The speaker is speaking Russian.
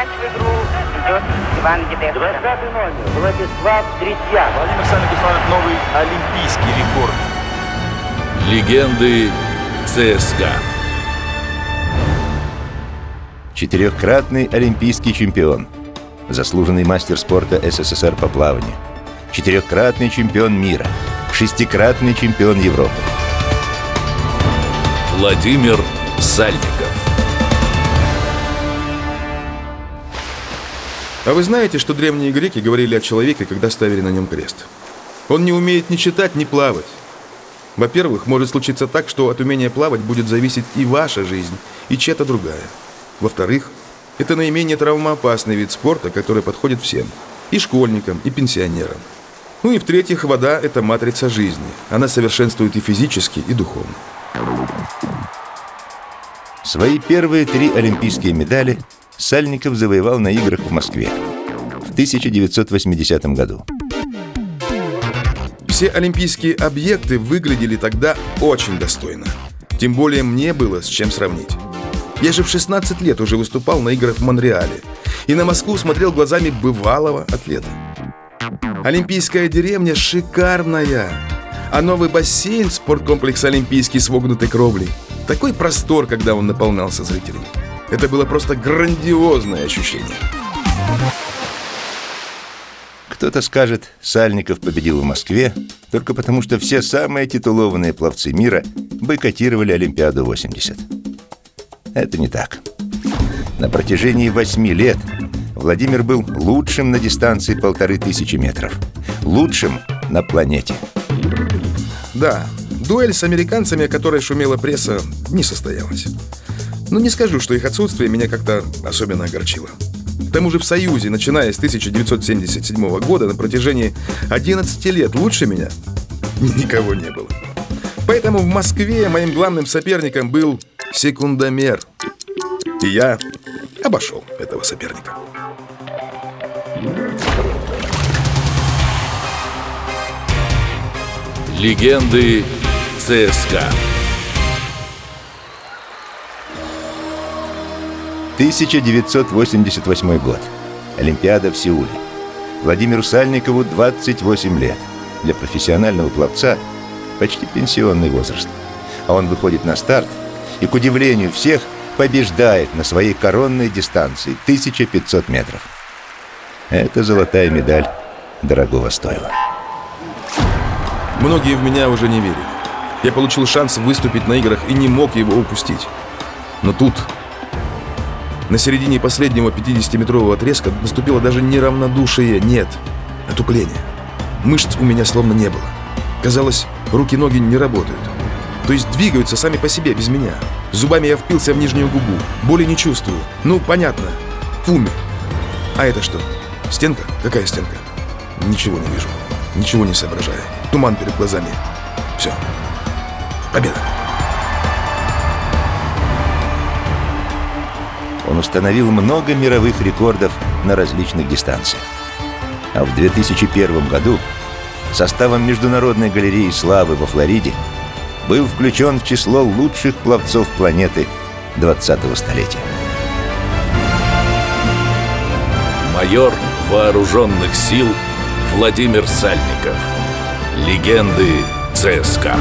Мяч в игру идет Иван Дедешко. 20 номер. Владислав Третьяк. Владимир Сальников ставит новый олимпийский рекорд. Легенды ЦСКА. Четырехкратный олимпийский чемпион. Заслуженный мастер спорта СССР по плаванию. Четырехкратный чемпион мира. Шестикратный чемпион Европы. Владимир Сальников. А вы знаете, что древние греки говорили о человеке, когда ставили на нем крест? Он не умеет ни читать, ни плавать. Во-первых, может случиться так, что от умения плавать будет зависеть и ваша жизнь, и чья-то другая. Во-вторых, это наименее травмоопасный вид спорта, который подходит всем. И школьникам, и пенсионерам. Ну и в-третьих, вода – это матрица жизни. Она совершенствует и физически, и духовно. Свои первые три олимпийские медали Сальников завоевал на играх в Москве в 1980 году. Все олимпийские объекты выглядели тогда очень достойно. Тем более мне было с чем сравнить. Я же в 16 лет уже выступал на играх в Монреале и на Москву смотрел глазами бывалого атлета. Олимпийская деревня шикарная, а новый бассейн, спорткомплекс Олимпийский с вогнутой кровлей, такой простор, когда он наполнялся зрителями. Это было просто грандиозное ощущение. Кто-то скажет, Сальников победил в Москве только потому, что все самые титулованные пловцы мира бойкотировали Олимпиаду 80. Это не так. На протяжении восьми лет Владимир был лучшим на дистанции полторы тысячи метров. Лучшим на планете. Да, дуэль с американцами, о которой шумела пресса, не состоялась. Но не скажу, что их отсутствие меня как-то особенно огорчило. К тому же в Союзе, начиная с 1977 года, на протяжении 11 лет лучше меня никого не было. Поэтому в Москве моим главным соперником был секундомер. И я обошел этого соперника. Легенды ЦСКА. 1988 год. Олимпиада в Сеуле. Владимиру Сальникову 28 лет. Для профессионального пловца почти пенсионный возраст. А он выходит на старт и, к удивлению всех, побеждает на своей коронной дистанции 1500 метров. Эта золотая медаль дорогого стоила. Многие в меня уже не верили. Я получил шанс выступить на играх и не мог его упустить. Но тут, на середине последнего 50-метрового отрезка, наступило даже не равнодушие, нет, отупление. Мышц у меня словно не было. Казалось, руки-ноги не работают. То есть двигаются сами по себе, без меня. Зубами я впился в нижнюю губу. Боли не чувствую. Ну, понятно. Умер. А это что? Стенка? Какая стенка? Ничего не вижу. Ничего не соображаю. Туман перед глазами. Все. Победа. Он установил много мировых рекордов на различных дистанциях. А в 2001 году составом Международной галереи славы во Флориде был включен в число лучших пловцов планеты 20-го столетия. Майор вооруженных сил Владимир Сальников. Легенды ЦСКА.